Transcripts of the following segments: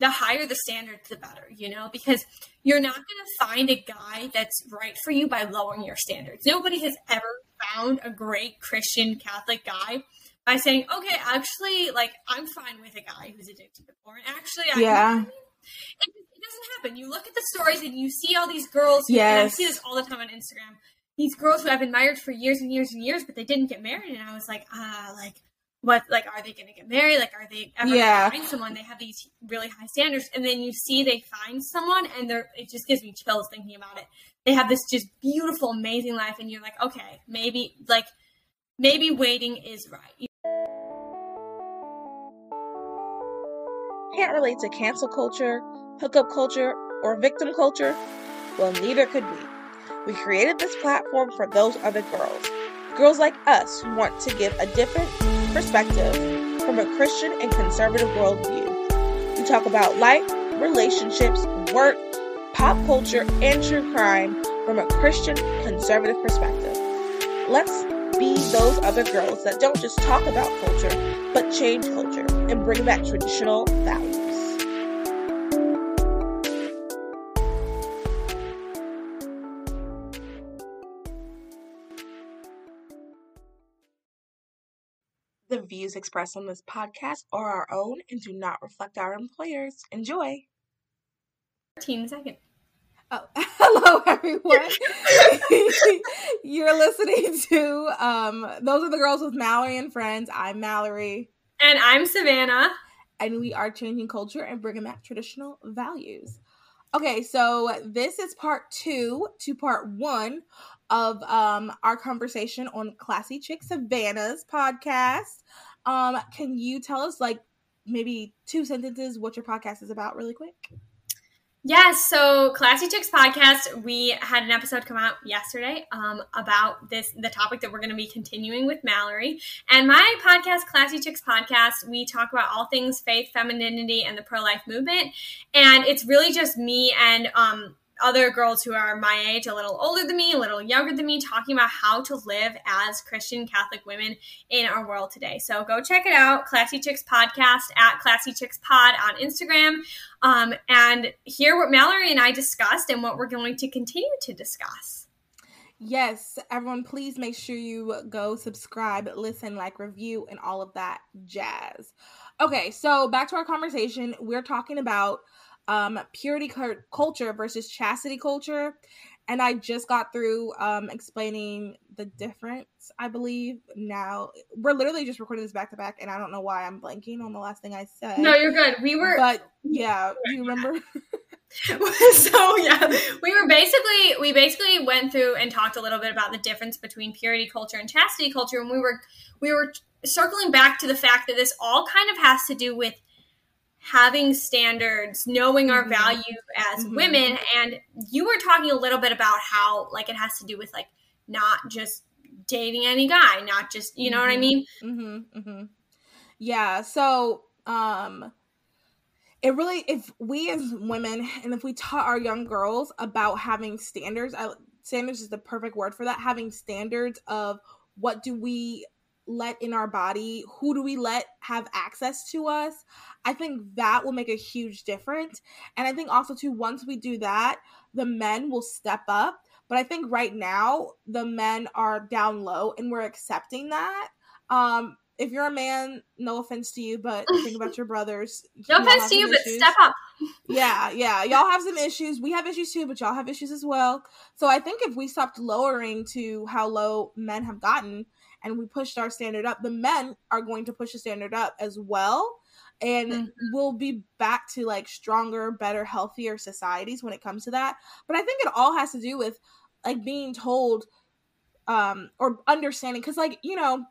the higher the standard, the better, you know, because you're not going to find a guy that's right for you by lowering your standards. Nobody has ever found a great Christian Catholic guy by saying, okay, actually, like, I'm fine with a guy who's addicted to porn. Actually, I, yeah. It, it, doesn't happen. You look at the stories and you see all these girls. Who, yes. I see this all the time on Instagram. These girls who I've admired for years and years and years, but they didn't get married. And I was like, ah, like, what like are they going to get married? Like are they ever yeah. going to find someone? They have these really high standards and then you see they find someone and they're it just gives me chills thinking about it. They have this just beautiful amazing life and you're like okay maybe like maybe waiting is right. Can't relate to cancel culture hookup culture or victim culture. Well neither could we. We created this platform for those other girls. Girls like us who want to give a different perspective from a Christian and conservative worldview. We talk about life, relationships, work, pop culture, and true crime from a Christian conservative perspective. Let's be those other girls that don't just talk about culture, but change culture and bring back traditional values. Views expressed on this podcast are our own and do not reflect our employers. Enjoy. 13 seconds. Oh, hello everyone. You're listening to um Those Other Girls with Mallory and Friends. I'm Mallory. And I'm Savannah. And we are changing culture and bringing back traditional values. Okay, so this is part two to part one of um, our conversation on Classy Chick Savannah's podcast. Um, can you tell us, like, maybe two sentences what your podcast is about, really quick? Yes, so Classy Chicks podcast, we had an episode come out yesterday um, about this the topic that we're going to be continuing with Mallory. And my podcast, Classy Chicks podcast, we talk about all things faith, femininity, and the pro life movement. And it's really just me and um, other girls who are my age, a little older than me, a little younger than me, talking about how to live as Christian Catholic women in our world today. So go check it out, Classy Chicks Podcast at Classy Chicks Pod on Instagram, um, and hear what Mallory and I discussed and what we're going to continue to discuss. Yes, everyone, please make sure you go subscribe, listen, like, review, and all of that jazz. Okay, so back to our conversation. We're talking about um, purity culture versus chastity culture. And I just got through um, explaining the difference, I believe. Now, we're literally just recording this back to back, and I don't know why I'm blanking on the last thing I said. No, you're good. We were. But yeah, do you remember? so yeah we were basically we basically went through and talked a little bit about the difference between purity culture and chastity culture and we were we were circling back to the fact that this all kind of has to do with having standards, knowing our mm-hmm. value as mm-hmm. women. And you were talking a little bit about how like it has to do with like not just dating any guy, not just you know mm-hmm. what I mm-hmm. mean? Mm-hmm. mm-hmm. Yeah. So um it really if we as women and if we taught our young girls about having standards I, standards is the perfect word for that having standards of what do we let in our body who do we let have access to us? I think that will make a huge difference. And i think also too once we do that the men will step up. But i think right now the men are down low and we're accepting that. Um if you're a man no offense to you but think about your brothers. No offense to you issues. but step up. Yeah yeah y'all have some issues. We have issues too but y'all have issues as well. So i think if we stopped lowering to how low men have gotten and we pushed our standard up, the men are going to push the standard up as well. And mm-hmm. we'll be back to like stronger, better, healthier societies when it comes to that. But I think it all has to do with like being told um or understanding because like you know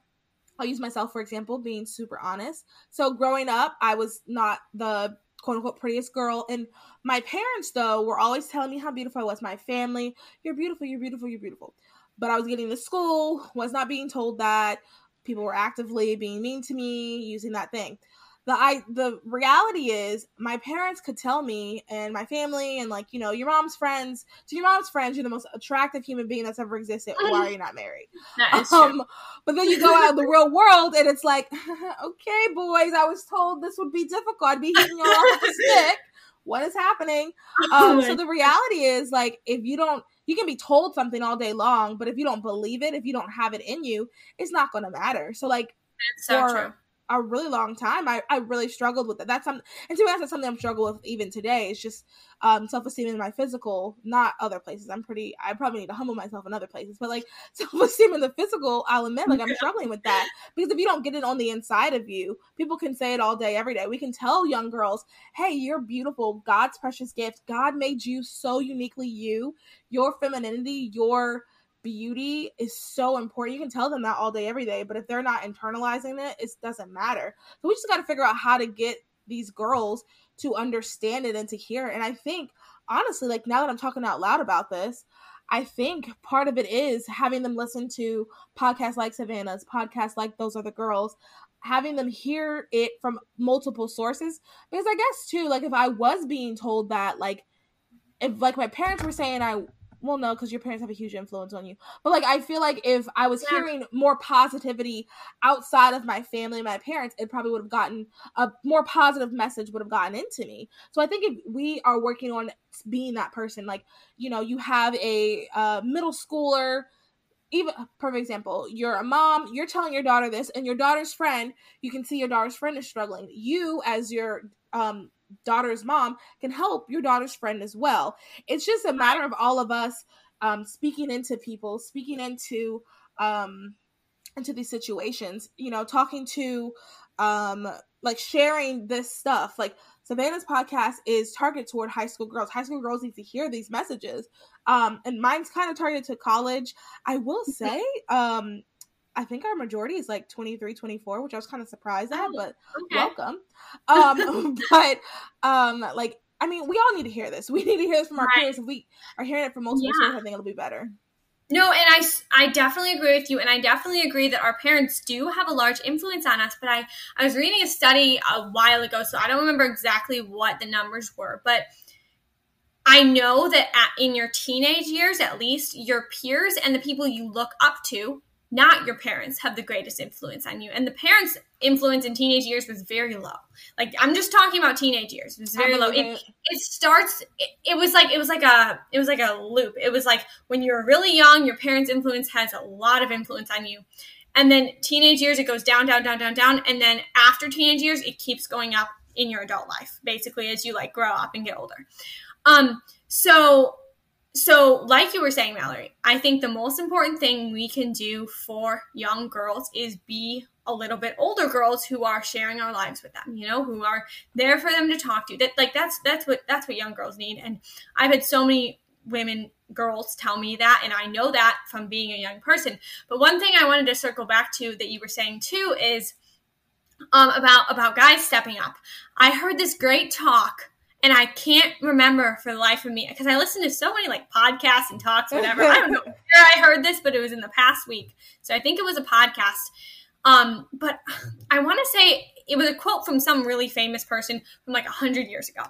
I'll use myself for example, being super honest. So growing up, I was not the quote unquote prettiest girl. And my parents, though, were always telling me how beautiful I was. My family, you're beautiful, you're beautiful, you're beautiful but I was getting to school, was not being told that. People were actively being mean to me, using that thing. the I the reality is my parents could tell me and my family and like you know your mom's friends to your mom's friends you're the most attractive human being that's ever existed. Why are you not married? Um, but then you go out in the real world and it's like, okay, boys, I was told this would be difficult. I'd be hitting you all with a stick. What is happening? Um, so the reality is like if you don't you can be told something all day long, but if you don't believe it, if you don't have it in you, it's not gonna matter. So like It's so for true. A really long time, I, I really struggled with it. That's something and to be honest, that's something I'm struggling with even today. It's just um self esteem in my physical, not other places. I'm pretty I probably need to humble myself in other places, but like self esteem in the physical, I'll admit like I'm struggling with that. Because if you don't get it on the inside of you, people can say it all day, every day. We can tell young girls, hey, you're beautiful, God's precious gift. God made you so uniquely you. Your femininity, your beauty is so important. You can tell them that all day, every day, but if they're not internalizing it, it doesn't matter. So we just got to figure out how to get these girls to understand it and to hear it. And I think, honestly, like now that I'm talking out loud about this, I think part of it is having them listen to podcasts like Savannah's, podcasts like Those Other Girls, having them hear it from multiple sources. Because I guess, too, like if I was being told that, like, if like my parents were saying I well no because your parents have a huge influence on you. But like i feel like if i was Yeah. hearing more positivity outside of my family and my parents it probably would have gotten a more positive message would have gotten into me. So i think if we are working on being that person like you know you have a uh, middle schooler even perfect example you're a mom you're telling your daughter this and your daughter's friend you can see your daughter's friend is struggling. You as your um daughter's mom can help your daughter's friend as well. It's just a matter of all of us um speaking into people speaking into um into these situations you know talking to um like sharing this stuff. Like savannah's podcast is targeted toward high school girls. High school girls need to hear these messages. Um and mine's kind of targeted to college. I will say um i think our majority is like 23 24 which i was kind of surprised at Oh, but Okay. welcome um but um like i mean we all need to hear this we need to hear this from our Right. peers if we are hearing it from multiple Yeah. sources i think it'll be better No, and I, I definitely agree with you, and I definitely agree that our parents do have a large influence on us. But I, I was reading a study a while ago, so I don't remember exactly what the numbers were, but I know that at, in your teenage years, at least, your peers and the people you look up to, not your parents, have the greatest influence on you. And the parents' influence in teenage years was very low. Like I'm just talking about teenage years; it was very low. It, it starts it, it was like it was like a it was like a loop it was like when you're really young your parents influence has a lot of influence on you and then teenage years it goes down down down down down and then after teenage years it keeps going up in your adult life basically as you like grow up and get older um so so like you were saying mallory i think the most important thing we can do for young girls is be a little bit older girls who are sharing our lives with them you know who are there for them to talk to. That like that's that's what that's what young girls need. And i've had so many women girls tell me that and i know that from being a young person. But one thing i wanted to circle back to that you were saying too is um, about about guys stepping up. I heard this great talk and i can't remember for the life of me because i listen to so many like podcasts and talks whatever i don't know where i heard this but it was in the past week so i think it was a podcast um, but I want to say it was a quote from some really famous person from like a hundred years ago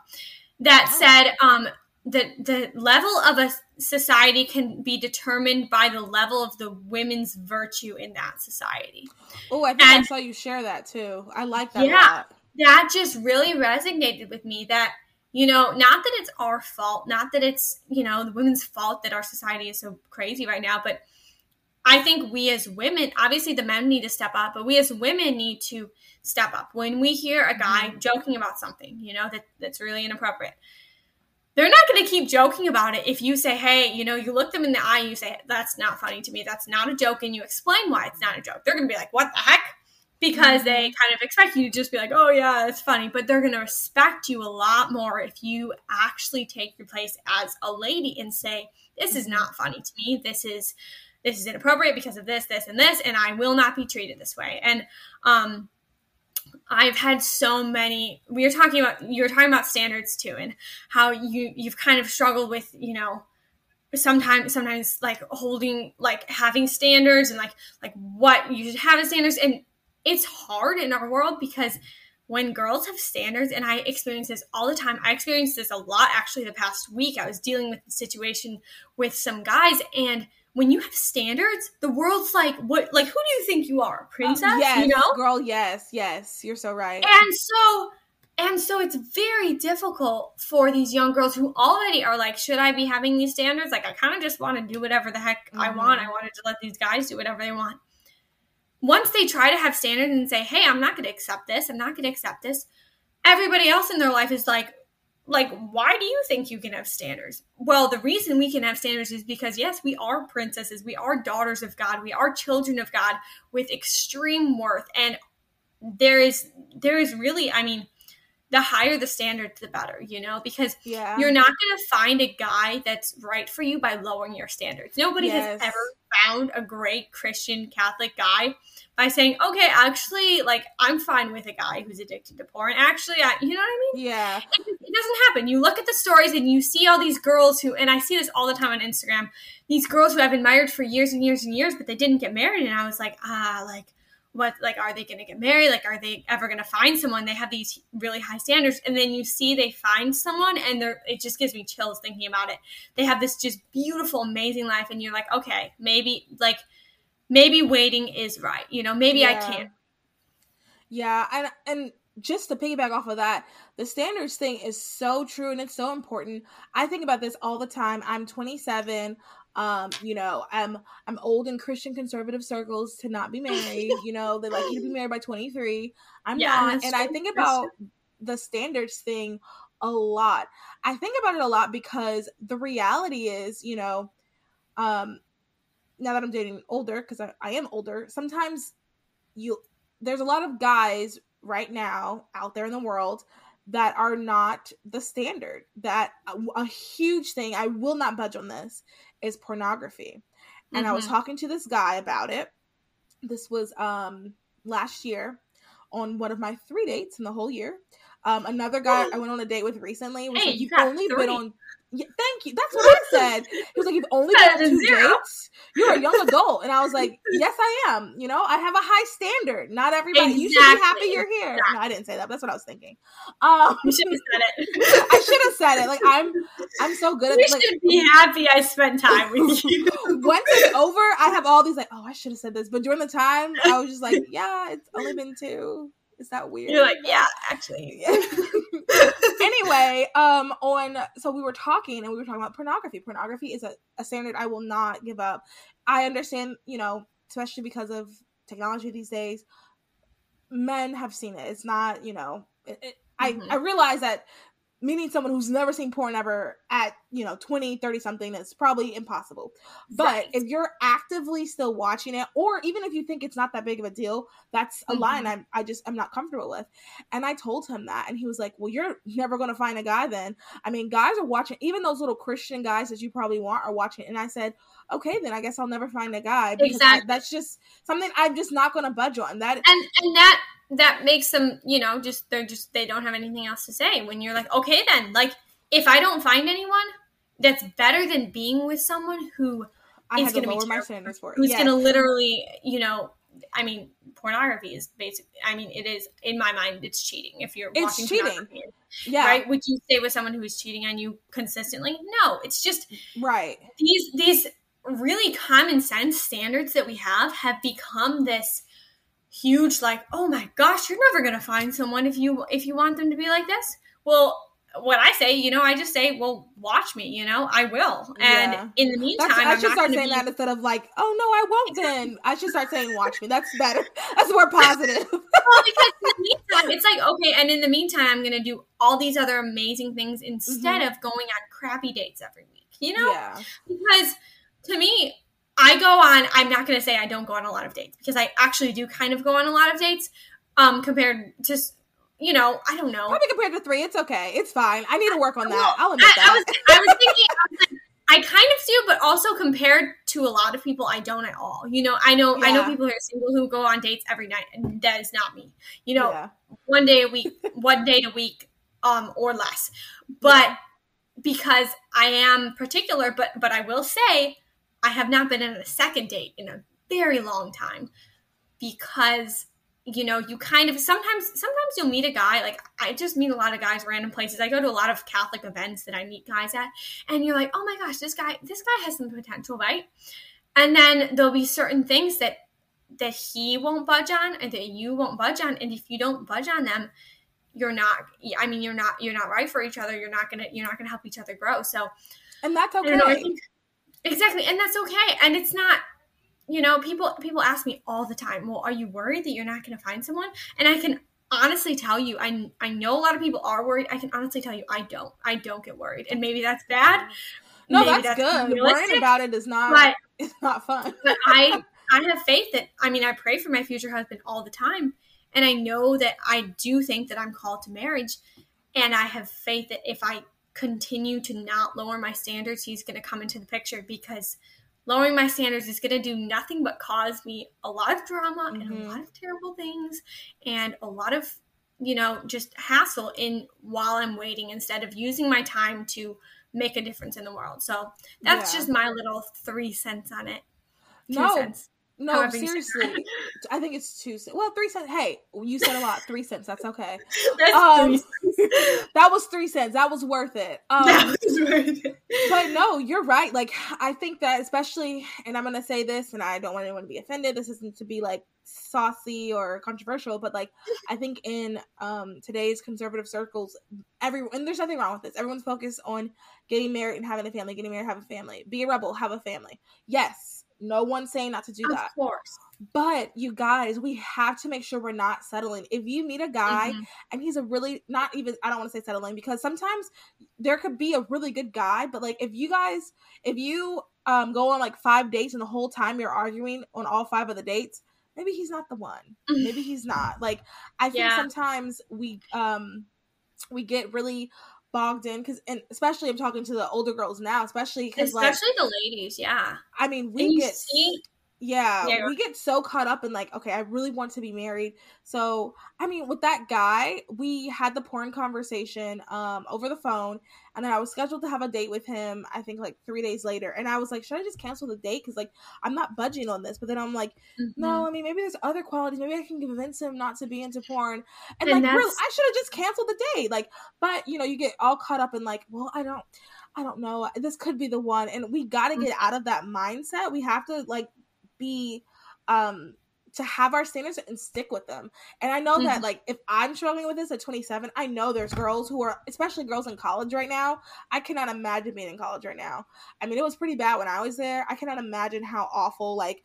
that Wow. said um, that the level of a society can be determined by the level of the women's virtue in that society. oh i think i saw you share that too i like that a Yeah. lot That just really resonated with me that you know, not that it's our fault, not that it's, you know, the women's fault that our society is so crazy right now, but I think we as women, obviously the men need to step up, but we as women need to step up. When we hear a guy mm-hmm. joking about something, you know, that that's really inappropriate. They're not going to keep joking about it if you say, "Hey, you know, you look them in the eye and you say, "That's not funny to me. That's not a joke." And you explain why it's not a joke. They're going to be like, "What the heck?" Because they kind of expect you to just be like, "Oh yeah, it's funny," but they're going to respect you a lot more if you actually take your place as a lady and say, "This is not funny to me. This is this is inappropriate because of this, this, and this, and I will not be treated this way." And um, I've had so many. We were talking about you were talking about standards too, and how you you've kind of struggled with you know sometimes sometimes like holding like having standards and like like what you should have as standards and it's hard in our world because when girls have standards, and I experience this all the time, I experienced this a lot actually the past week. I was dealing with the situation with some guys, and when you have standards, the world's like, what? Like, who do you think you are, princess? Uh, yes, you know, girl. Yes, yes, you're so right. And so, and so, it's very difficult for these young girls who already are like, should I be having these standards? Like, I kind of just want to do whatever the heck mm-hmm. I want. I wanted to let these guys do whatever they want. Once they try to have standards and say, hey, I'm not going to accept this. I'm not going to accept this. Everybody else in their life is like, like why do you think you can have standards well the reason we can have standards is because yes we are princesses we are daughters of god we are children of god with extreme worth and there is there is really i mean the higher the standard the better you know because yeah. you're not going to find a guy that's right for you by lowering your standards nobody yes. has ever found a great christian catholic guy by saying, okay, actually, like I'm fine with a guy who's addicted to porn. Actually, I, you know what I mean? Yeah. It, it, doesn't happen. You look at the stories and you see all these girls who, and I see this all the time on Instagram, these girls who I've admired for years and years and years, but they didn't get married. And I was like, ah, like, what, like, are they going to get married? Like, are they ever going to find someone? They have these really high standards. And then you see they find someone and they're, it just gives me chills thinking about it. They have this just beautiful, amazing life. And you're like, okay, maybe, like, maybe waiting is right. You know, maybe yeah. I can't. Yeah, and and just to piggyback off of that, the standards thing is so true and it's so important. I think about this all the time. I'm 27. Um, you know, I'm I'm old in Christian conservative circles to not be married. you know, they like you to be married by 23. I'm yeah, not, and. I think about the standards thing a lot. I think about it a lot because the reality is, you know, um, now that I'm dating older, because I, I am older, sometimes you there's a lot of guys right now out there in the world that are not the standard. That a, a huge thing, I will not budge on this, is pornography. And mm-hmm. I was mm-hmm. talking to this guy about it. This was um last year on one of my three dates in the whole year. Um, another guy I went on a date with recently was hey, like, "You've only three. been on yeah, thank you. That's what I said. He was like, You've only been on two zero. dates. You're a young adult. And I was like, Yes, I am. You know, I have a high standard. Not everybody. Exactly. You should be happy you're here. Exactly. No, I didn't say that. that's what I was thinking. Um, you should have said it. I should have said it. Like I'm, I'm so good at. You like, should be happy I spent time with you. Once it's over, I have all these like, oh, I should have said this. But during the time, I was just like, yeah, it's only been two. Is that weird? You're like, yeah, actually. anyway, um, on so we were talking and we were talking about pornography. Pornography is a, a standard I will not give up. I understand, you know, especially because of technology these days, men have seen it. It's not, you know, it, it, mm-hmm. I I realize that meeting someone who's never seen porn ever at you know 20 30 something is probably impossible but right. if you're actively still watching it or even if you think it's not that big of a deal that's a mm-hmm. line i'm i just i'm not comfortable with and i told him that and he was like well you're never going to find a guy then i mean guys are watching even those little christian guys that you probably want are watching and i said okay then i guess i'll never find a guy exactly. I, that's just something i'm just not going to budge on that and and that that makes them, you know, just they're just they don't have anything else to say. When you're like, okay, then, like, if I don't find anyone that's better than being with someone who I is going to lower my standards for, who's yes. going to literally, you know, I mean, pornography is basically. I mean, it is in my mind, it's cheating. If you're it's watching cheating, yeah, right? Would you stay with someone who is cheating on you consistently? No, it's just right. These these really common sense standards that we have have become this huge like oh my gosh you're never going to find someone if you if you want them to be like this well what I say, you know, I just say, well, watch me, you know, I will. And yeah. in the meantime, That's, I I'm should start saying be... that instead of like, oh no, I won't then. I should start saying, watch me. That's better. That's more positive. well, because in the meantime, it's like, okay, and in the meantime, I'm going to do all these other amazing things instead mm-hmm. of going on crappy dates every week, you know? Yeah. Because to me, I go on, I'm not going to say I don't go on a lot of dates because I actually do kind of go on a lot of dates um, compared to, you know, I don't know. Probably compared to three, it's okay. It's fine. I need to work on that. I'll admit I, that. I was, I was thinking, I, was like, I kind of do, but also compared to a lot of people, I don't at all. You know, I know, yeah. I know people who are single who go on dates every night, and that is not me. You know, yeah. one day a week, one day a week, um, or less. But yeah. because I am particular, but but I will say I have not been on a second date in a very long time because you know, you kind of sometimes sometimes you'll meet a guy like I just meet a lot of guys random places. I go to a lot of Catholic events that I meet guys at, and you're like, oh my gosh, this guy this guy has some potential, right? And then there'll be certain things that that he won't budge on and that you won't budge on, and if you don't budge on them, you're not. I mean, you're not you're not right for each other. You're not gonna you're not gonna help each other grow. So, and that's okay. Exactly, and that's okay, and it's not you know, people people ask me all the time, "Well, are you worried that you're not going to find someone?" And I can honestly tell you, I I know a lot of people are worried. I can honestly tell you, I don't. I don't get worried, and maybe that's bad. No, that's, that's, good. Worrying about it is not. But, it's not fun. but I I have faith that I mean I pray for my future husband all the time, and I know that I do think that I'm called to marriage, and I have faith that if I continue to not lower my standards, he's going to come into the picture because lowering my standards is going to do nothing but cause me a lot of drama mm-hmm. and a mm-hmm. lot of terrible things and a lot of you know just hassle in while i'm waiting instead of using my time to make a difference in the world so that's yeah. just my little three cents on it two no cents. No, seriously. I think it's two cents. Well, three cents. Hey, you said a lot. Three cents. That's okay. That's um, that was three cents. That was worth it. Um, that was worth it. But no, you're right. Like, I think that especially, and I'm going to say this, and I don't want anyone to be offended. This isn't to be like saucy or controversial, but like, I think in um, today's conservative circles, everyone, and there's nothing wrong with this. Everyone's focused on getting married and having a family, getting married, have a family, be a rebel, have a family. Yes no one's saying not to do of that. Of course. But you guys, we have to make sure we're not settling. If you meet a guy mm-hmm. and he's a really not even I don't want to say settling because sometimes there could be a really good guy, but like if you guys if you um go on like five dates and the whole time you're arguing on all five of the dates, maybe he's not the one. Mm-hmm. maybe he's not. Like I think yeah. sometimes we um we get really bogged in because and especially i'm talking to the older girls now especially because like, especially like, the ladies yeah. I mean we get see yeah, yeah, we get so caught up in like, okay, I really want to be married. So, I mean, with that guy, we had the porn conversation um over the phone, and then I was scheduled to have a date with him. I think like three days later, and I was like, should I just cancel the date? Because like I'm not budging on this. But then I'm like, mm-hmm. no, I mean maybe there's other qualities. Maybe I can convince him not to be into porn. And, and like, really, I should have just canceled the date. Like, but you know, you get all caught up in like, well, I don't. I don't know. This could be the one. And we got to get mm-hmm. out of that mindset. We have to like be um to have our standards and stick with them. And I know mm-hmm. that like if I'm struggling with this at 27, I know there's girls who are especially girls in college right now. I cannot imagine being in college right now. I mean, it was pretty bad when I was there. I cannot imagine how awful like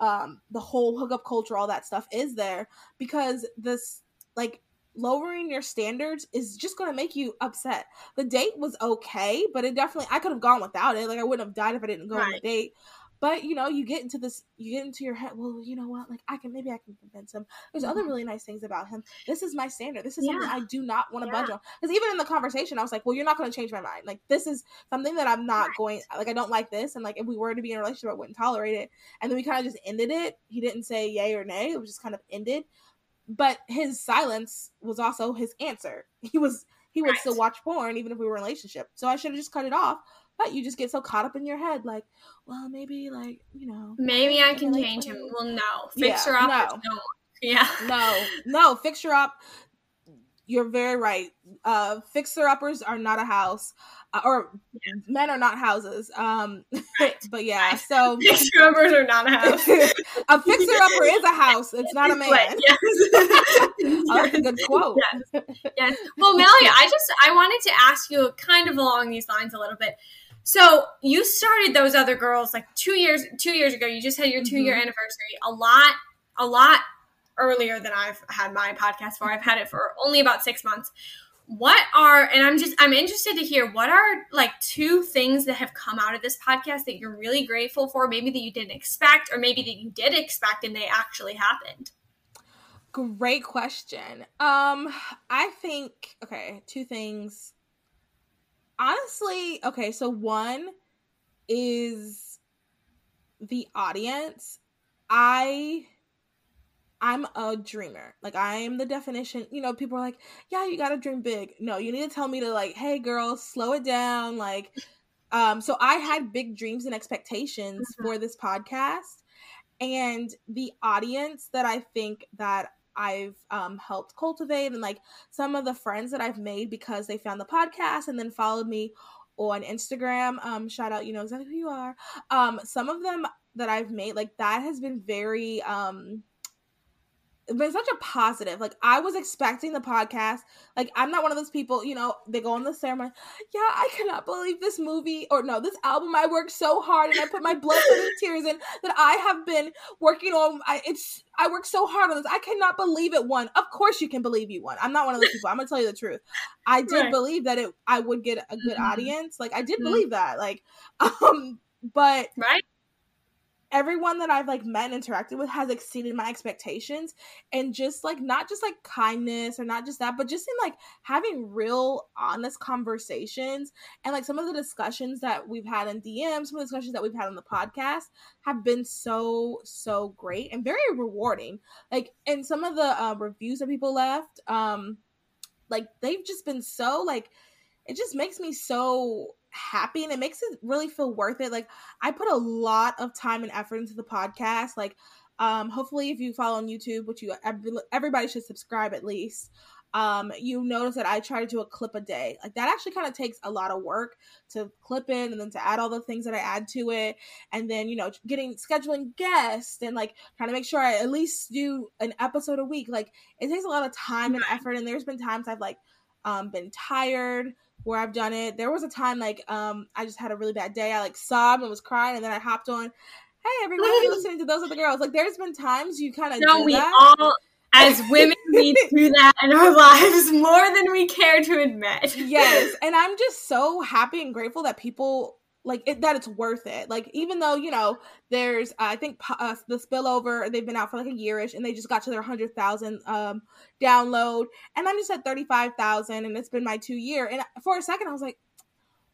um the whole hookup culture all that stuff is there because this like lowering your standards is just going to make you upset. The date was okay, but it definitely I could have gone without it. Like I wouldn't have died if I didn't go right. on the date. But you know, you get into this, you get into your head. Well, you know what? Like, I can maybe I can convince him. There's other mm-hmm. really nice things about him. This is my standard. This is yeah. something I do not want to yeah. budge on. Because even in the conversation, I was like, well, you're not going to change my mind. Like, this is something that I'm not right. going. Like, I don't like this, and like, if we were to be in a relationship, I wouldn't tolerate it. And then we kind of just ended it. He didn't say yay or nay. It was just kind of ended. But his silence was also his answer. He was he would right. still watch porn even if we were in a relationship. So I should have just cut it off but you just get so caught up in your head, like, well, maybe, like, you know, maybe I can change him. Well, no, fix yeah, her up. No. Yeah, no, no, fix her up. You're very right. Uh, fixer uppers are not a house, uh, or yeah. men are not houses. Um, right. but yeah, so fixer uppers are not a house. a fixer upper is a house. It's not a man. Yes. oh, that's a good quote. Yes. yes. Well, Melia, I just I wanted to ask you kind of along these lines a little bit. So you started those other girls like two years two years ago. You just had your two year mm-hmm. anniversary. A lot, a lot earlier than I've had my podcast for. I've had it for only about six months. What are and I'm just I'm interested to hear what are like two things that have come out of this podcast that you're really grateful for, maybe that you didn't expect, or maybe that you did expect and they actually happened. Great question. Um, I think okay, two things honestly, okay, so one is the audience. I I'm a dreamer. Like I am the definition. You know, people are like, "Yeah, you got to dream big." No, you need to tell me to like, "Hey girl, slow it down." Like um so I had big dreams and expectations mm-hmm. for this podcast and the audience that I think that I've um, helped cultivate and like some of the friends that I've made because they found the podcast and then followed me on Instagram. Um, shout out, you know exactly who you are. Um, some of them that I've made, like that has been very um been such a positive. Like I was expecting the podcast. Like I'm not one of those people, you know, they go on the ceremony. Yeah, I cannot believe this movie or no, this album I worked so hard and I put my blood, sweat, and tears in that I have been working on. I it's I worked so hard on this. I cannot believe it won. Of course you can believe you won. I'm not one of those people. I'm gonna tell you the truth. I did Right. believe that it I would get a good Mhm. audience. Like I did Mhm. believe that. Like um but Right? Everyone that I've like met and interacted with has exceeded my expectations. And just like not just like kindness or not just that but just in like having real honest conversations. And like some of the discussions that we've had in DMs some of the discussions that we've had on the podcast have been so so great and very rewarding. Like and some of the uh, reviews that people left um like they've just been so like it just makes me so happy and it makes it really feel worth it like I put a lot of time and effort into the podcast. Like, um, hopefully, if you follow on YouTube, which you everybody should subscribe at least, um, you notice that I try to do a clip a day. Like that actually kind of takes a lot of work to clip in and then to add all the things that I add to it, and then you know getting scheduling guests and like trying to make sure I at least do an episode a week. Like it takes a lot of time and effort, and there's been times I've like um been tired where I've done it. There was a time like um I just had a really bad day. I like sobbed and was crying, and then I hopped on. Hey everyone, you're listening to those other girls. Like there's been times you kind of No, we that. all, as women, we do that in our lives more than we care to admit. yes, and I'm just so happy and grateful that people like it, that it's worth it. Like even though you know there's uh, I think uh, the spillover they've been out for like a yearish and they just got to their hundred thousand um download and I'm just at thirty five thousand and it's been my two year and for a second I was like,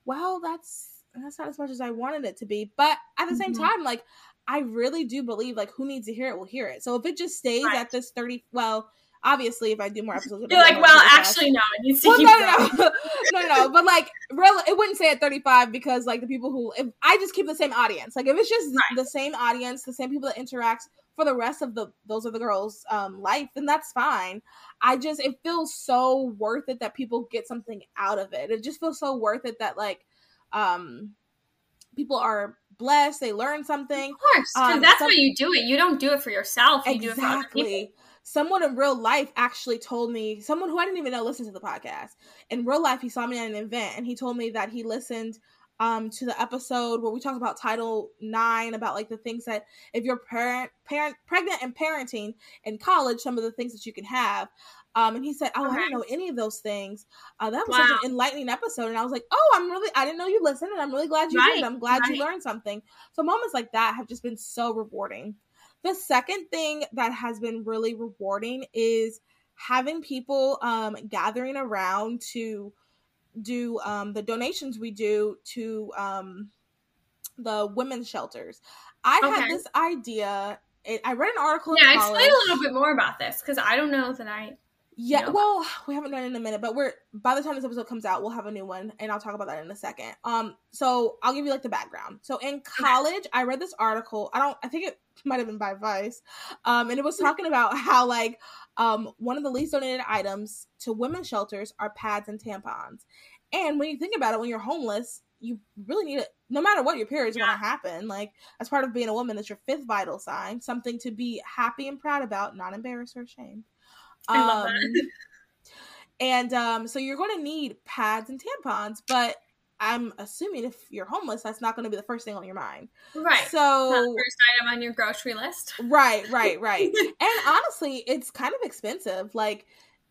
well that's that's not as much as I wanted it to be, but at the same Mhm. time like I really do believe like who needs to hear it will hear it. So if it just stays Right. at this thirty, well. Obviously, if I do more episodes, You're like, well, actually, no, it needs to Well, keep no, no, no, no, no. But like, real, it wouldn't say at 35 because like the people who, if I just keep the same audience, like if it's just Right. the same audience, the same people that interact for the rest of the those other girls' um life, then that's fine. I just it feels so worth it that people get something out of it. It just feels so worth it that like, um, people are blessed, they learn something. Of course, because Um, that's some- why you do it. You don't do it for yourself. You do it for other people. Someone in real life actually told me, someone who I didn't even know listened to the podcast. In real life, he saw me at an event and he told me that he listened um to the episode where we talked about title nine about like the things that if you're parent parent pregnant and parenting in college some of the things that you can have. Um and he said oh i Okay. didn't know any of those things. Uh that was such an enlightening episode and i was like oh i'm really i didn't know you listened and i'm really glad you Right, did i'm glad you learned something. So moments like that have just been so rewarding the second thing that has been really rewarding is having people um, gathering around to do um, the donations we do to um, the women's shelters. I Okay. had this idea. It, I read an article. Yeah, in explain a little bit more about this because I don't know that I. Yeah, know. well, we haven't done it in a minute, but we're by the time this episode comes out, we'll have a new one, and I'll talk about that in a second. Um, so I'll give you like the background. So in college, I read this article. I don't, I think it might have been by Vice, um, and it was talking about how like um one of the least donated items to women's shelters are pads and tampons, and when you think about it, when you're homeless, you really need it. No matter what your period's Yeah. going to happen, like as part of being a woman, that's your fifth vital sign, something to be happy and proud about, not embarrassed or ashamed. I love that. Um, and um, so you're going to need pads and tampons, but I'm assuming if you're homeless, that's not going to be the first thing on your mind. Right. So, the first item on your grocery list. right, right, right. and honestly, it's kind of expensive. Like,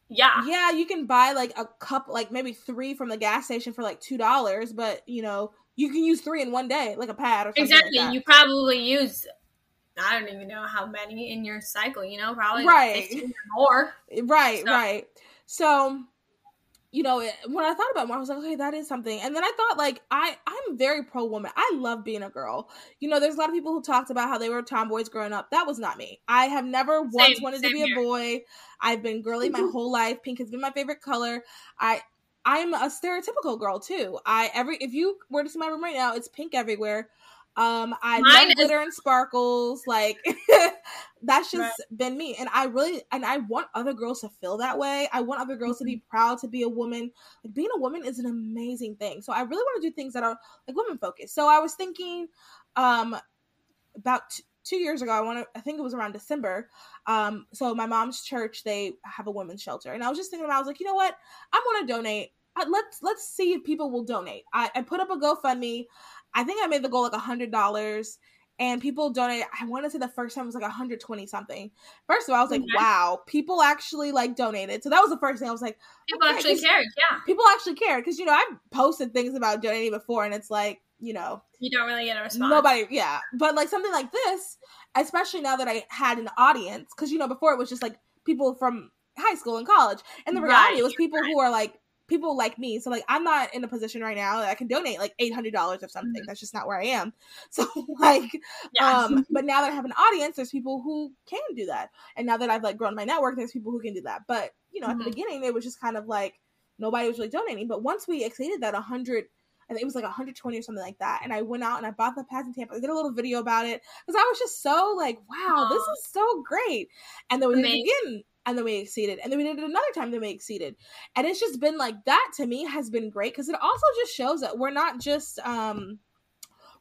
Yeah. yeah, you can buy like a cup, like maybe three from the gas station for like two dollars, but you know, you can use three in one day, like a pad or something. Exactly. Like. You probably use. I don't even know how many in your cycle. You know, probably Right. 15 more. Right, So- right. So, you know, it, when I thought about it, I was like, okay, that is something. And then I thought, like, I I'm very pro woman. I love being a girl. You know, there's a lot of people who talked about how they were tomboys growing up. That was not me. I have never once wanted to same be a boy. I've been girly my whole life. Pink has been my favorite color. I I'm a stereotypical girl too. I every if you were to see my room right now, it's pink everywhere. Um, I Mine love is- glitter and sparkles. Like that's just Right. been me, and I really and I want other girls to feel that way. I want other girls to Mm-hmm. be proud to be a woman. Like being a woman is an amazing thing. So I really want to do things that are like women focused. So I was thinking, um, about t- two years ago. I want to. I think it was around December. Um, so my mom's church they have a women's shelter, and I was just thinking, about, I was like, you know what? I'm gonna donate. Uh, let's let's see if people will donate. I, I put up a GoFundMe. I think I made the goal like a hundred dollars, and people donated. I want to say the first time it was like 120 something. First of all, I was like, Okay. wow, people actually like donated. So that was the first thing I was like, People Okay, actually cared. Yeah, people actually cared because you know I've posted things about donating before, and it's like you know you don't really get a response. nobody yeah but like something like this especially now that i had an audience because you know before it was just like people from high school and college and the reality Right, was people who are like people like me so like i'm not in a position right now that i can donate like $800 of something Mhm. that's just not where i am so like Yeah. um but now that i have an audience there's people who can do that and now that i've like grown my network there's people who can do that but you know at Mhm. the beginning it was just kind of like nobody was really donating but once we exceeded that 100 I think it was like 120 or something like that. And I went out and I bought the pads and tampons. I did a little video about it because I was just so like, wow, this is so great. And then we did it again, and then we exceeded, and then we did it another time, then we exceeded. And it's just been like that to me has been great because it also just shows that we're not just um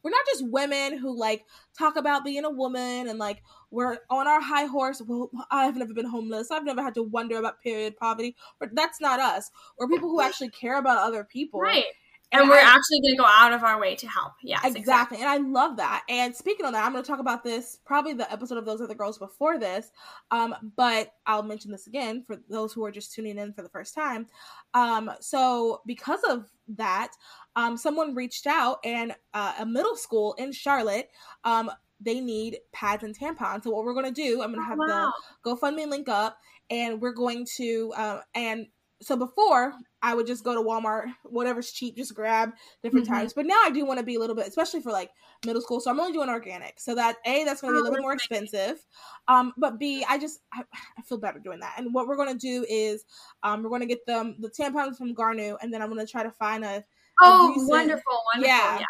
we're not just women who like talk about being a woman and like we're on our high horse. Well, I've never been homeless. I've never had to wonder about period poverty. But that's not us. We're people who actually care about other people. right. And, we're I- actually going to go out of our way to help. Yes, exactly. And I love that. And speaking on that, I'm going to talk about this probably the episode of those other girls before this. Um, but I'll mention this again for those who are just tuning in for the first time. Um, so because of that, um, someone reached out and uh, a middle school in Charlotte, um, they need pads and tampons. So what we're going to do, I'm going to have Oh, wow. the GoFundMe link up, and we're going to um, and so before I would just go to Walmart, whatever's cheap, just grab different Mhm. times. But now I do want to be a little bit, especially for like middle school. So I'm only doing organic, so that a that's going to be a Oh, little bit more expensive. Um, but b I just I, I feel better doing that. And what we're going to do is um, we're going to get them the tampons from Garnu, and then I'm going to try to find a Oh, recent- wonderful, wonderful. Yeah. Yeah.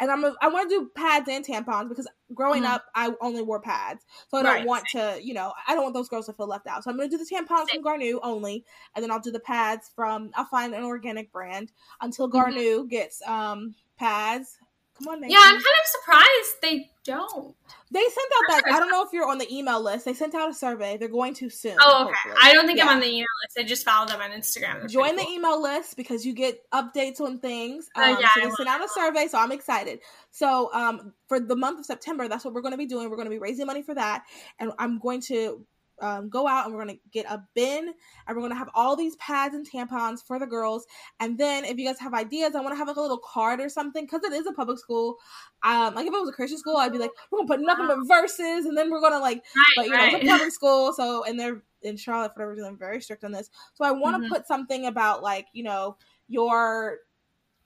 And I'm a, I want to do pads and tampons because growing Mhm. up I only wore pads, so I don't Right, want to, you know, I don't want those girls to feel left out. So I'm going to do the tampons Same. from Garnu only, and then I'll do the pads from I'll find an organic brand until. Garnu gets um pads. Come on. Yeah, I'm kind of surprised they don't. they sent out that I don't know if you're on the email list. They sent out a survey. They're going to soon. Oh, okay. hopefully. I don't think I'm on the email list. I just follow them on Instagram. They're Join the email list because you get updates on things. Uh, Um, yeah, so they sent out a survey, so I'm excited. So um, for the month of September, that's what we're going to be doing. We're going to be raising money for that, and I'm going to um, go out and we're to get a bin, and we're to have all these pads and tampons for the girls. And then if you guys have ideas, I want to have like a little card or something because it is a public school. Um, like if it was a Christian school, I'd be like, we're to put nothing but verses, and then we're to like Right, but you know, it's a public school, so and they're in Charlotte for whatever reason, very strict on this. So I want to Mhm. put something about like you know your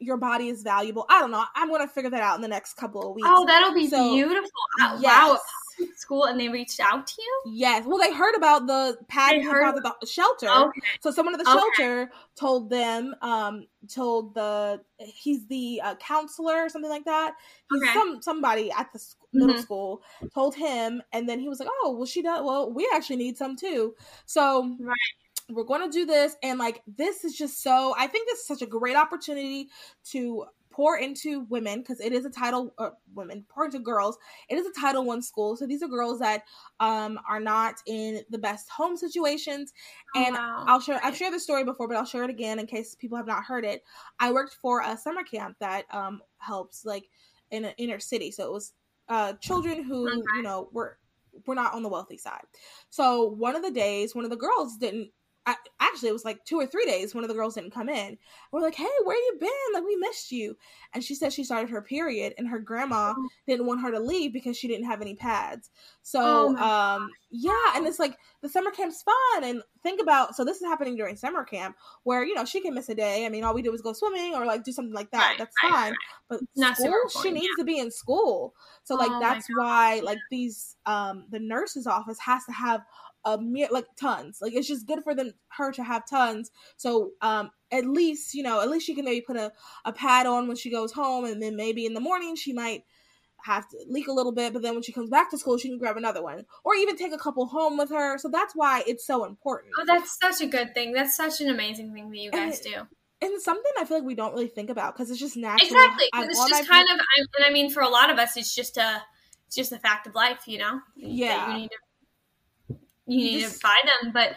your body is valuable. I don't know. I'm gonna figure that out in the next couple of weeks. oh, that'll be So, beautiful. Uh, yes. Wow, school, and they reached out to you. Yes. Well, they heard about the pad heard- at the shelter. Okay. So someone at the Okay. shelter told them, um, told the he's the uh, counselor or something like that. He's Okay. some somebody at the sc- middle Mhm. school told him, and then he was like, "Oh, well, she does. Well, we actually need some too." So Right. we're going to do this, and like this is just so. I think this is such a great opportunity to pour into women because it is a title uh, women pour into girls it is a title one school so these are girls that um are not in the best home situations and Oh, wow. I'll share. I've shared the story before, but I'll share it again in case people have not heard it. I worked for a summer camp that um helps like in an inner city, so it was uh children who Okay. you know were were not on the wealthy side. So one of the days, one of the girls didn't. I, actually, it was like two or three days. One of the girls didn't come in. We're like, "Hey, where you been? Like, we missed you." And she said she started her period, and her grandma Oh. didn't want her to leave because she didn't have any pads. Oh So, my um, yeah, and it's like the summer camp's fun. And think about so this is happening during summer camp where you know she can miss a day. I mean, all we did was go swimming or like do something like that. Right, That's right, fine. right. But Not school, she needs to be in school. So like Oh that's why like these um the nurse's office has to have a mere like tons. Like it's just good for them her to have tons. So um at least you know at least she can maybe put a a pad on when she goes home, and then maybe in the morning she might have to leak a little bit, but then when she comes back to school, she can grab another one, or even take a couple home with her. So that's why it's so important. Oh, that's such a good thing. That's such an amazing thing that you guys And- do. And something I feel like we don't really think about because it's just natural. Exactly. 'cause I- It's just kind of. I, and I mean, for a lot of us, it's just a, it's just a fact of life, you know. Yeah. You need to. You need just- to buy them, but,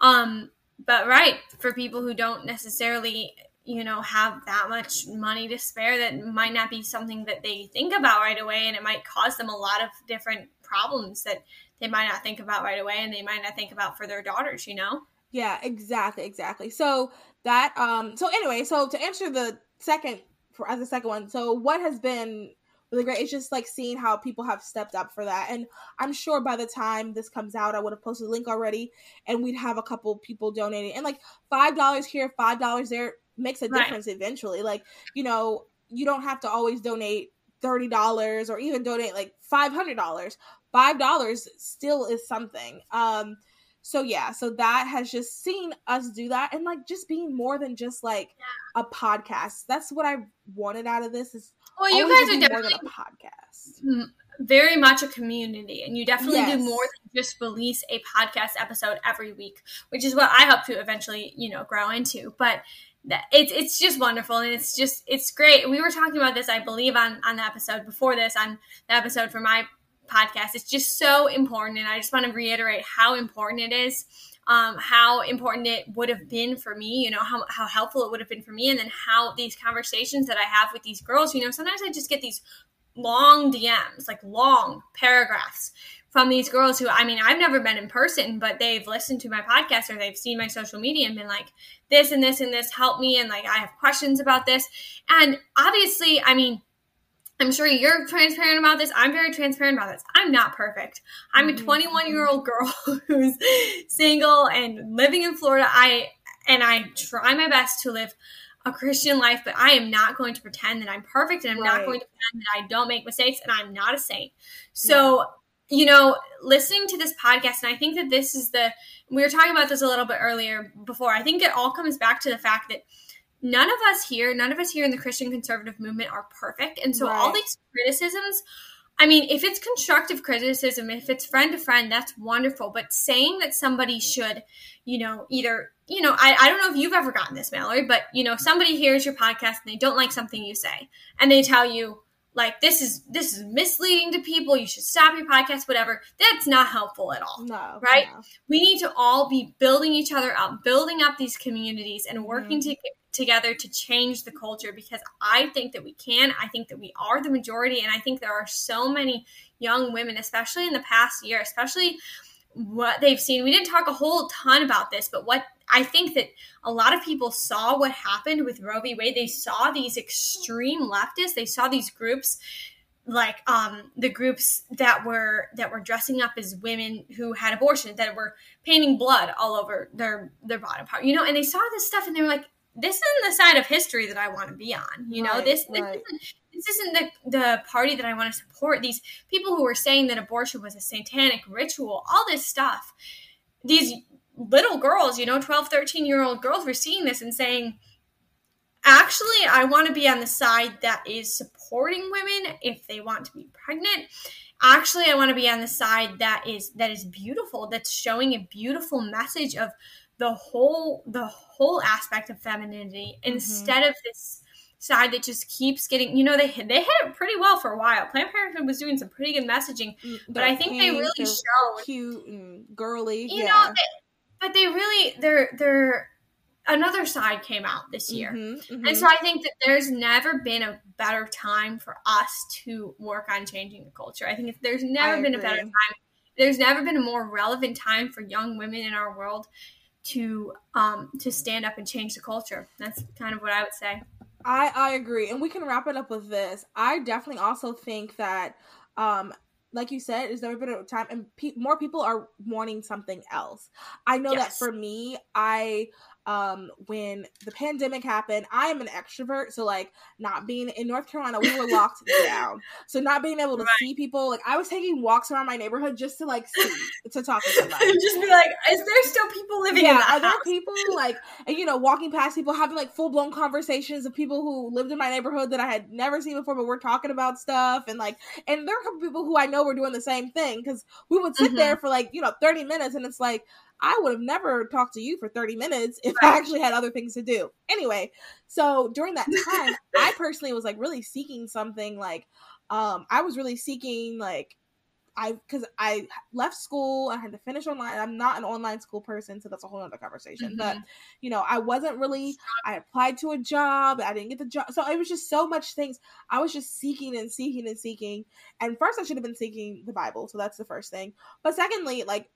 um, but right for people who don't necessarily, you know, have that much money to spare, that might not be something that they think about right away, and it might cause them a lot of different problems that they might not think about right away, and they might not think about for their daughters, you know. Yeah, exactly, exactly. So that um so anyway, so to answer the second for as the second one, so what has been really great is just like seeing how people have stepped up for that. And I'm sure by the time this comes out, I would have posted a link already and we'd have a couple people donating. And like five dollars here, five dollars there makes a Right. difference eventually. Like, you know, you don't have to always donate thirty dollars or even donate like five hundred dollars. Five dollars still is something. Um so yeah, so that has just seen us do that and like just being more than just like a podcast. That's what I wanted out of this is Well, you always guys are definitely a podcast. very much a community and you definitely Yes. do more than just release a podcast episode every week which is what i hope to eventually you know grow into but that it's it's just wonderful and it's just it's great we were talking about this i believe on on the episode before this on the episode for my podcast it's just so important and i just want to reiterate how important it is um, how important it would have been for me, you know, how, how helpful it would have been for me, and then how these conversations that I have with these girls, you know, sometimes I just get these long DMs, like long paragraphs from these girls who, I mean, I've never met in person, but they've listened to my podcast or they've seen my social media and been like, this and this and this help me. And like, I have questions about this. And obviously, I mean, I'm sure you're transparent about this. I'm very transparent about this. I'm not perfect. I'm a Mhm, 21 year old girl who's single and living in Florida. I and I try my best to live a Christian life, but I am not going to pretend that I'm perfect and I'm not going to pretend that I don't make mistakes and I'm not a saint. So, you know, listening to this podcast, and I think that this is the, we were talking about this a little bit earlier before. I think it all comes back to the fact that none of us here, none of us here in the Christian conservative movement are perfect. And so all these criticisms, I mean, if it's constructive criticism, if it's friend to friend, that's wonderful. But saying that somebody should, you know, either, you know, I, I don't know if you've ever gotten this, Mallory, but, you know, somebody hears your podcast and they don't like something you say and they tell you, like, this is this is misleading to people, you should stop your podcast, whatever. That's not helpful at all No. Right? no. we need to all be building each other up, building up these communities, and working Mhm. to, together to change the culture because I think that we can. I think that we are the majority. And I think there are so many young women, especially in the past year, especially what they've seen. We didn't talk a whole ton about this, but what I think that a lot of people saw what happened with Roe v. Wade. They saw these extreme leftists, they saw these groups like um the groups that were that were dressing up as women who had abortion that were painting blood all over their their bottom part you know and they saw this stuff and they were like this isn't the side of history that i want to be on you know? Right, this this right. isn't this isn't the, the party that i want to support. These people who were saying that abortion was a satanic ritual all this stuff. These little girls you know 12 13 year old girls were seeing this and saying actually i want to be on the side that is supporting women if they want to be pregnant. Actually i want to be on the side that is that is beautiful that's showing a beautiful message of the whole the whole aspect of femininity instead of this side that just keeps getting you know they they hit it pretty well for a while planned parenthood was doing some pretty good messaging Mm, but i think they really showed cute and girly. you yeah. know they, but they really they're they're another side came out this year Mhm, and mhm. so I think that there's never been a better time for us to work on changing the culture. I think if there's never I been a better time. There's never been a more relevant time for young women in our world to um to stand up and change the culture. That's kind of what I would say. I I agree, and we can wrap it up with this. I definitely also think that, um, like you said, there's never been a time, and pe- more people are wanting something else. I know that for me, I um when the pandemic happened i am an extrovert so like not being in north carolina we were locked down so not being able to Right. see people like i was taking walks around my neighborhood just to like see to talk to somebody just be like, is there still people living in yeah, the are there people like and you know walking past people having like full blown conversations of people who lived in my neighborhood that I had never seen before, but we're talking about stuff and like and there are people who I know were doing the same thing because we would sit Mhm. there for like you know thirty minutes and it's like I would have never talked to you for thirty minutes if I actually had other things to do. Anyway, so during that time, I personally was like really seeking something like um I was really seeking like I because I left school, I had to finish online. I'm not an online school person, so that's a whole other conversation. But you know, I wasn't really. I applied to a job, I didn't get the job, so it was just so much things. I was just seeking and seeking and seeking. And first, I should have been seeking the Bible, so that's the first thing. But secondly, like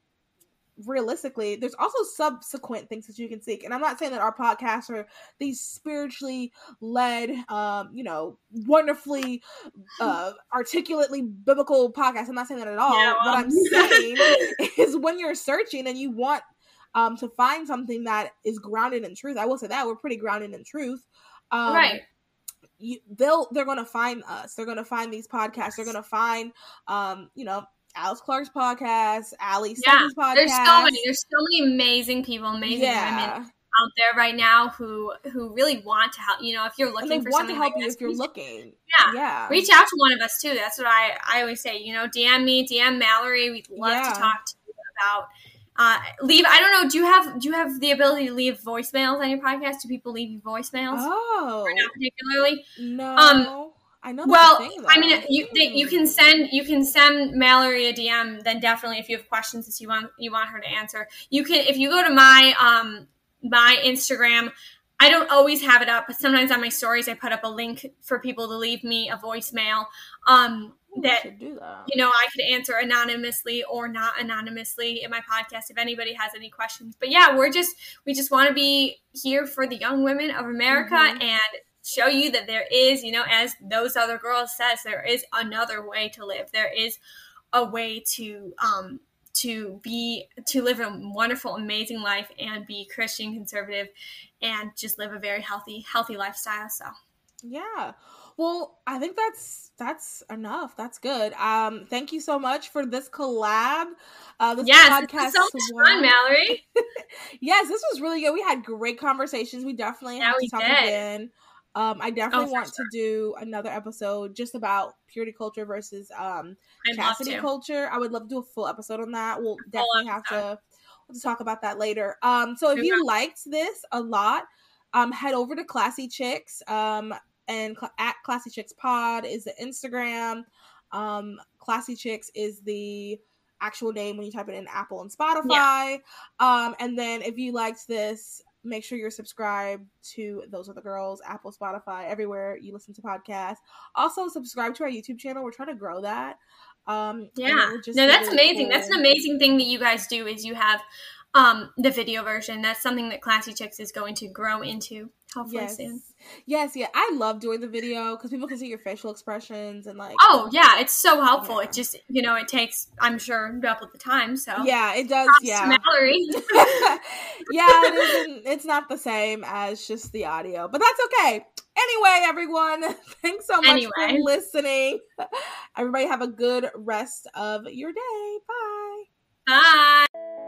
realistically, there's also subsequent things that you can seek. And I'm not saying that our podcasts are these spiritually led, um, you know, wonderfully uh articulately biblical podcasts. I'm not saying that at all. Yeah, what. I'm saying is when you're searching and you want um to find something that is grounded in truth. I will say that we're pretty grounded in truth. Um, right. you, they'll they're gonna find us. They're gonna find these podcasts. They're gonna find um, you know, Alex Clark's podcast, Ali Yeah, Sunny's podcast. There's so many. There's so many amazing people, amazing women out there right now who who really want to help. You know, if you're and looking they for want to something help like you this, if you're reach- looking. Yeah. Yeah, reach out to one of us too. That's what I I always say. You know, DM me, DM Mallory. We'd love Yeah. to talk to you about. Uh, leave. I don't know. Do you have do you have the ability to leave voicemails on your podcast? Do people leave you voicemails? Oh Or not particularly. no, Um, I know. Well, thing, I mean, you they, you Hmm. can send you can send Mallory a DM. Then definitely, if you have questions that you want you want her to answer, you can. If you go to my um my Instagram, I don't always have it up, but sometimes on my stories I put up a link for people to leave me a voicemail. Um, that should do that. you know I could answer anonymously or not anonymously in my podcast if anybody has any questions. But yeah, we're just we just want to be here for the young women of America Mhm. and show you that there is, you know, as those other girls says, there is another way to live. There is a way to um to be to live a wonderful amazing life and be christian conservative and just live a very healthy healthy lifestyle so Yeah. Well, I think that's that's enough. That's good. Um, thank you so much for this collab. Uh, this yes podcast. so much fun mallory yes, this was really good. We had great conversations. We definitely Yeah, have to talk did. again. Um, I definitely Oh, want to do another episode just about purity culture versus um chastity culture. I would love to do a full episode on that. We'll definitely have to, we'll to talk about that later. Um, so if We you liked this a lot, um, head over to Classy Chicks. Um, and cl- at Classy Chicks Pod is the Instagram. Um, Classy Chicks is the actual name when you type it in Apple and Spotify. Um, and then if you liked this, make sure you're subscribed to Those Other Girls, Apple, Spotify, everywhere you listen to podcasts. Also, subscribe to our YouTube channel. We're trying to grow that. Um, yeah just no that's really amazing that's an amazing thing that you guys do is you have um the video version that's something that classy chicks is going to grow into hopefully Yes. Yes, yeah. I love doing the video because people can see your facial expressions and like. oh yeah it's so helpful Yeah. it just you know it takes i'm sure double the time so Yeah, it does. Props Yeah. mallory yeah, it isn't. It's not the same as just the audio, but that's okay. Anyway, everyone, thanks so much Anyway. for listening. Everybody have a good rest of your day. Bye. bye